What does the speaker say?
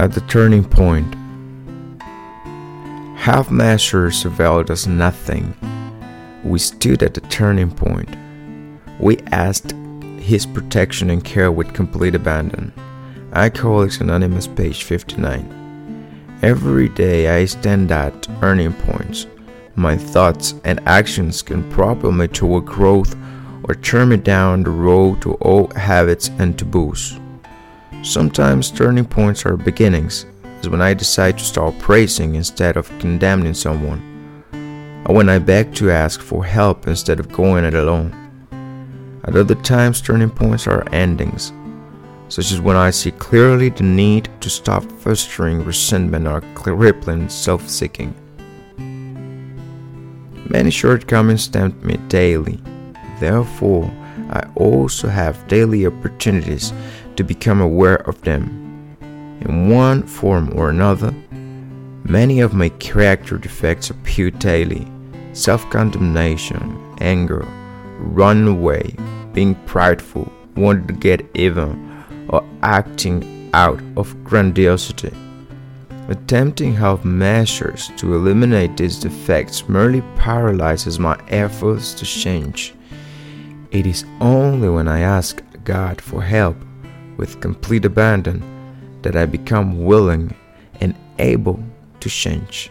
at the turning point. Half measures availed us nothing. We stood at the turning point. We asked his protection and care with complete abandon. Alcoholics Anonymous, page 59. Every day I stand at turning points. My thoughts and actions can propel me toward growth or turn me down the road to old habits and taboos. Sometimes turning points are beginnings, is when I decide to start praising instead of condemning someone, or when I beg to ask for help instead of going it alone. At other times, turning points are endings, such as when I see clearly the need to stop fostering resentment or crippling self seeking. Many shortcomings tempt me daily, therefore, I also have daily opportunities to become aware of them. In one form or another, many of my character defects appear daily self condemnation, anger, run away, being prideful, wanting to get even, or acting out of grandiosity. Attempting half measures to eliminate these defects merely paralyzes my efforts to change. It is only when I ask God for help with complete abandon that I become willing and able to change.